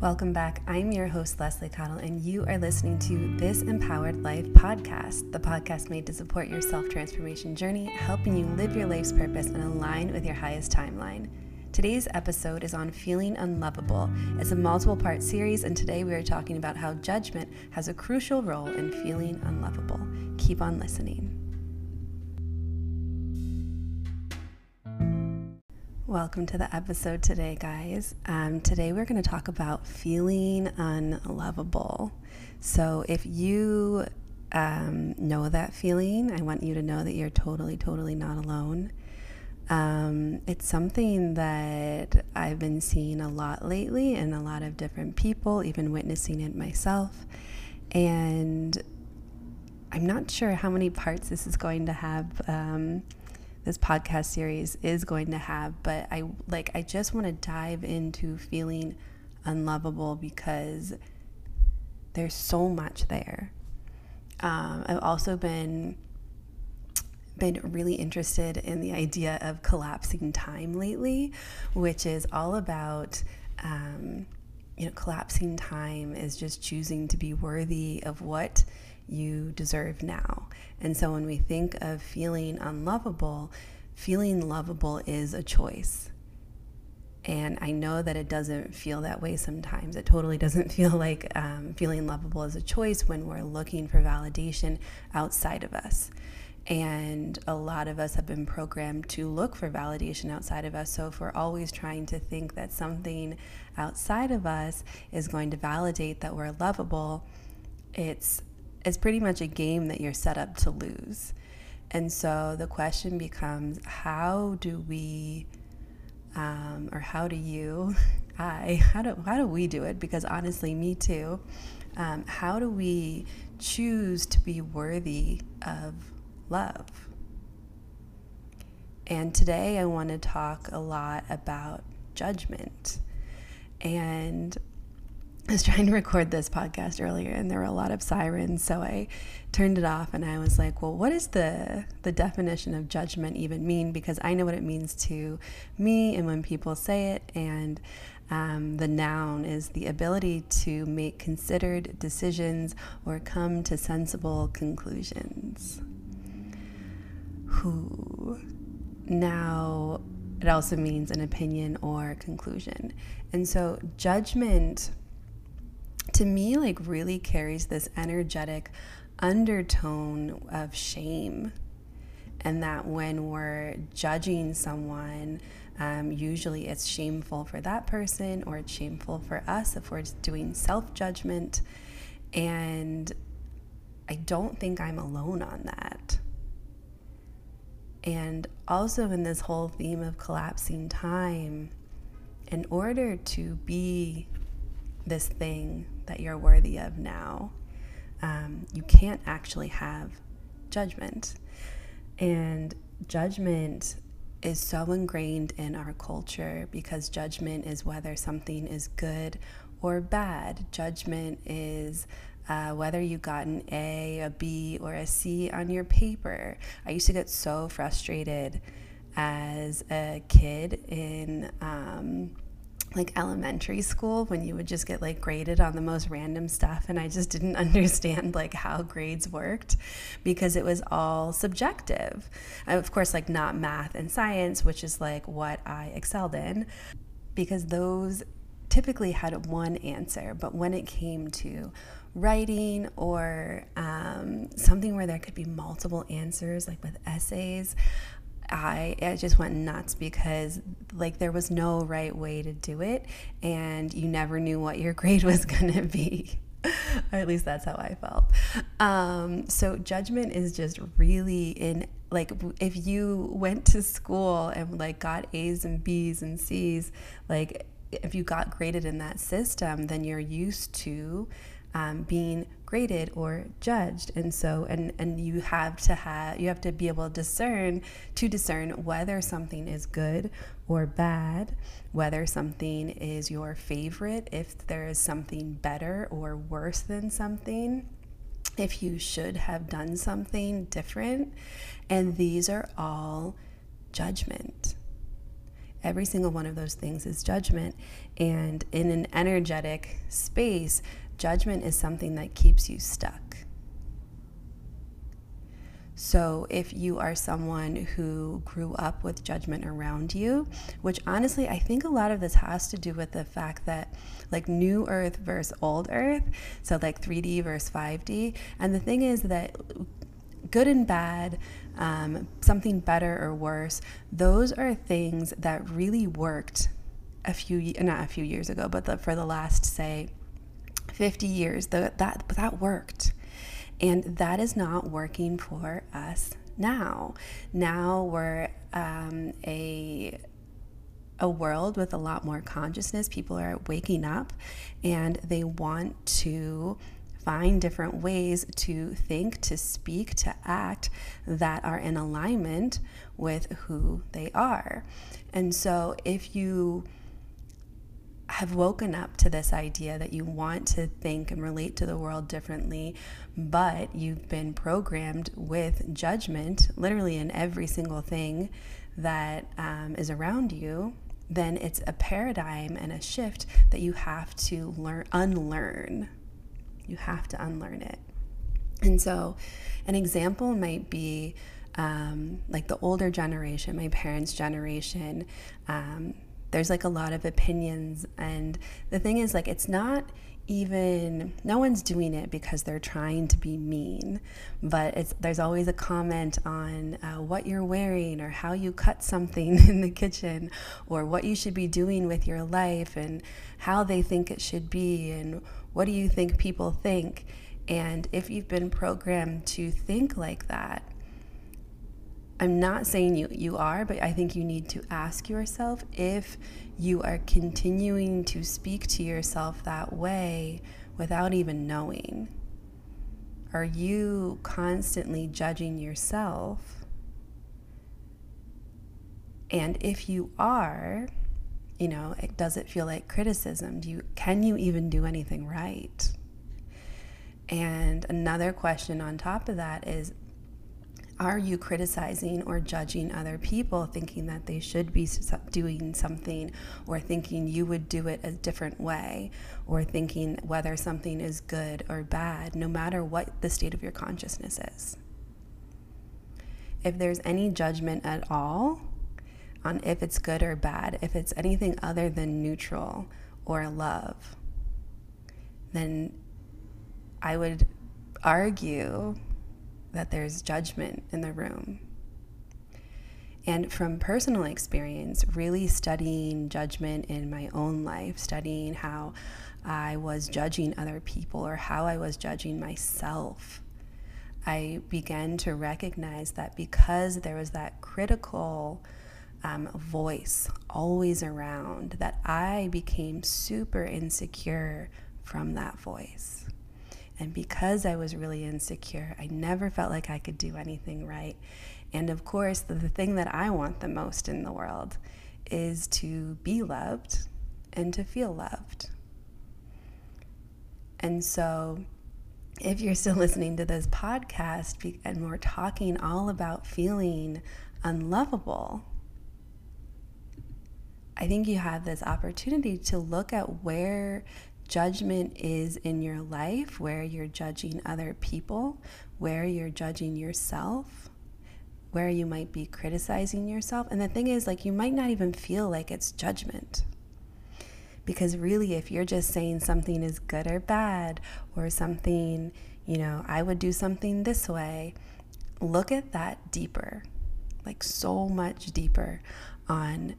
Welcome back. I'm your host, Leslie Cottle, and you are listening to This Empowered Life podcast, the podcast made to support your self transformation journey, helping you live your life's purpose and align with your highest timeline. Today's episode is on feeling unlovable. It's a multiple part series, and today we are talking about how judgment has a crucial role in feeling unlovable. Keep on listening. Welcome to the episode today, guys. Um, today we're going to talk about feeling unlovable. So, if you um, know that feeling, I want you to know that you're totally, totally not alone. Um, it's something that I've been seeing a lot lately in a lot of different people, even witnessing it myself. And I'm not sure how many parts this is going to have um, this podcast series is going to have, but I like I just want to dive into feeling unlovable because there's so much there. Um, I've also been been really interested in the idea of collapsing time lately, which is all about um, you know collapsing time is just choosing to be worthy of what you deserve now. And so when we think of feeling unlovable, feeling lovable is a choice. And I know that it doesn't feel that way sometimes. It totally doesn't feel like um, feeling lovable is a choice when we're looking for validation outside of us. And a lot of us have been programmed to look for validation outside of us. So if we're always trying to think that something outside of us is going to validate that we're lovable, it's it's pretty much a game that you're set up to lose. And so the question becomes how do we, um, or how do you, I, how do, how do we do it? Because honestly, me too. Um, how do we choose to be worthy of love? And today I want to talk a lot about judgment. And I was trying to record this podcast earlier and there were a lot of sirens, so I turned it off and I was like, well, what does the the definition of judgment even mean? Because I know what it means to me and when people say it and um, the noun is the ability to make considered decisions or come to sensible conclusions. Who now it also means an opinion or conclusion. And so judgment to me like really carries this energetic undertone of shame. And that when we're judging someone um, usually it's shameful for that person or it's shameful for us if we're doing self-judgment. And i don't think i'm alone on that. And also in this whole theme of collapsing time in order to be this thing that you're worthy of now, um, you can't actually have judgment. And judgment is so ingrained in our culture because judgment is whether something is good or bad. Judgment is uh, whether you got an A, a B, or a C on your paper. I used to get so frustrated as a kid in. Um, like elementary school when you would just get like graded on the most random stuff and I just didn't understand like how grades worked because it was all subjective. of course like not math and science, which is like what I excelled in because those typically had one answer, but when it came to writing or um, something where there could be multiple answers, like with essays, I it just went nuts because like there was no right way to do it and you never knew what your grade was going to be. or at least that's how I felt. Um, so judgment is just really in like if you went to school and like got A's and B's and C's, like if you got graded in that system, then you're used to um, being graded or judged. And so and and you have to have you have to be able to discern to discern whether something is good or bad whether something is your favorite if there is something better or worse than something if you should have done something different. And these are all judgment. Every single one of those things is judgment. And in an energetic space, judgment is something that keeps you stuck. So, if you are someone who grew up with judgment around you, which honestly, I think a lot of this has to do with the fact that, like, new earth versus old earth, so like 3D versus 5D. And the thing is that good and bad, um, something better or worse, those are things that really worked a few, not a few years ago, but the, for the last, say, 50 years, the, that, that worked and that is not working for us now. Now we're um, a a world with a lot more consciousness. People are waking up and they want to find different ways to think, to speak, to act that are in alignment with who they are. And so if you have woken up to this idea that you want to think and relate to the world differently, but you've been programmed with judgment literally in every single thing that um, is around you, then it's a paradigm and a shift that you have to learn, unlearn. You have to unlearn it. And so, an example might be um, like the older generation, my parents' generation. Um, there's like a lot of opinions and the thing is like it's not even no one's doing it because they're trying to be mean but it's there's always a comment on uh, what you're wearing or how you cut something in the kitchen or what you should be doing with your life and how they think it should be and what do you think people think? And if you've been programmed to think like that I'm not saying you, you are, but I think you need to ask yourself if you are continuing to speak to yourself that way without even knowing. Are you constantly judging yourself? And if you are, you know, it, does it feel like criticism? Do you can you even do anything right? And another question on top of that is are you criticizing or judging other people thinking that they should be doing something or thinking you would do it a different way or thinking whether something is good or bad no matter what the state of your consciousness is? If there's any judgment at all on if it's good or bad if it's anything other than neutral or love then i would argue that there's judgment in the room. And from personal experience, really studying judgment in my own life, studying how I was judging other people or how I was judging myself, I began to recognize that because there was that critical um, voice always around, that I became super insecure from that voice. And because I was really insecure, I never felt like I could do anything right. And of course, the, the thing that I want the most in the world is to be loved and to feel loved. And so, if you're still listening to this podcast and we're talking all about feeling unlovable, I think you have this opportunity to look at where judgment is in your life, where you're judging other people, where you're judging yourself, where you might be criticizing yourself. And the thing is, like, you might not even feel like it's judgment. Because really, if you're just saying something is good or bad, or something, you know, I would do something this way, look at that deeper, like so much deeper on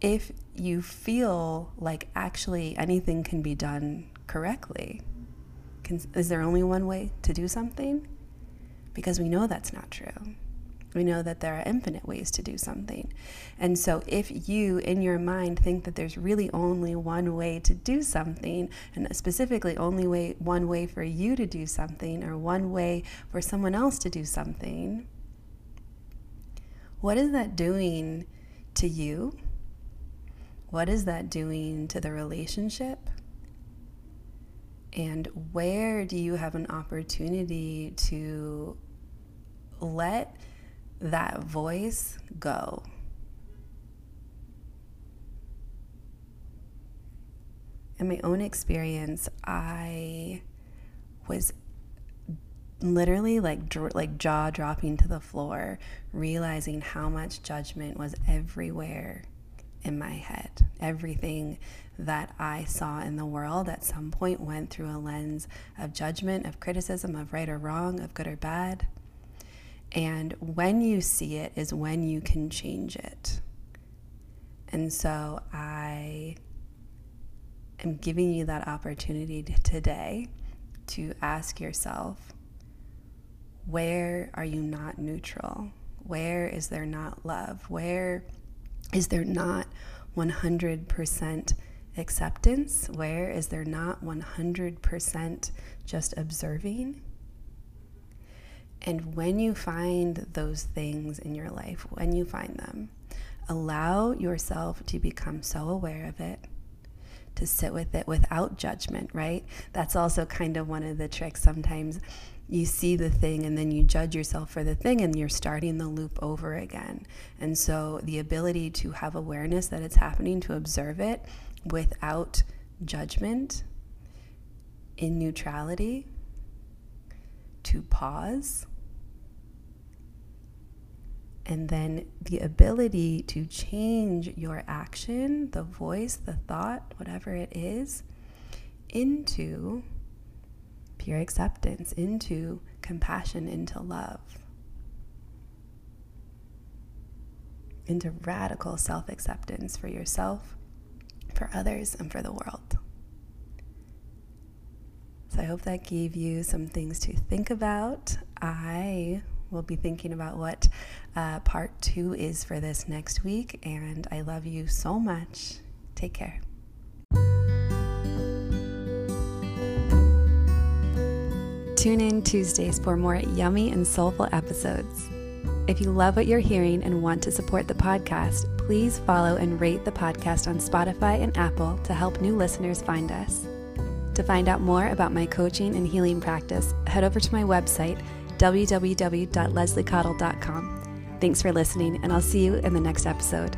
if you feel like actually anything can be done correctly. Can, is there only one way to do something? Because we know that's not true. We know that there are infinite ways to do something. And so, if you in your mind think that there's really only one way to do something, and specifically only way, one way for you to do something, or one way for someone else to do something, what is that doing to you? What is that doing to the relationship? And where do you have an opportunity to let that voice go? in my own experience, I was literally like like jaw dropping to the floor, realizing how much judgment was everywhere in my head. Everything that I saw in the world at some point went through a lens of judgment, of criticism, of right or wrong, of good or bad. And when you see it is when you can change it. And so I am giving you that opportunity today to ask yourself where are you not neutral? Where is there not love? Where is there not 100% acceptance? Where is there not 100% just observing? And when you find those things in your life, when you find them, allow yourself to become so aware of it, to sit with it without judgment, right? That's also kind of one of the tricks. Sometimes you see the thing and then you judge yourself for the thing and you're starting the loop over again. And so the ability to have awareness that it's happening, to observe it without judgment, in neutrality, to pause and then the ability to change your action, the voice, the thought, whatever it is, into pure acceptance, into compassion, into love, into radical self acceptance for yourself, for others, and for the world. So I hope that gave you some things to think about. I we'll be thinking about what uh, part two is for this next week. And I love you so much. Take care. Tune in Tuesdays for more yummy and soulful episodes. If you love what you're hearing and want to support the podcast, please follow and rate the podcast on Spotify and Apple to help new listeners find us. To find out more about my coaching and healing practice, head over to my website www.lesliecottle.com. Thanks for listening, and I'll see you in the next episode.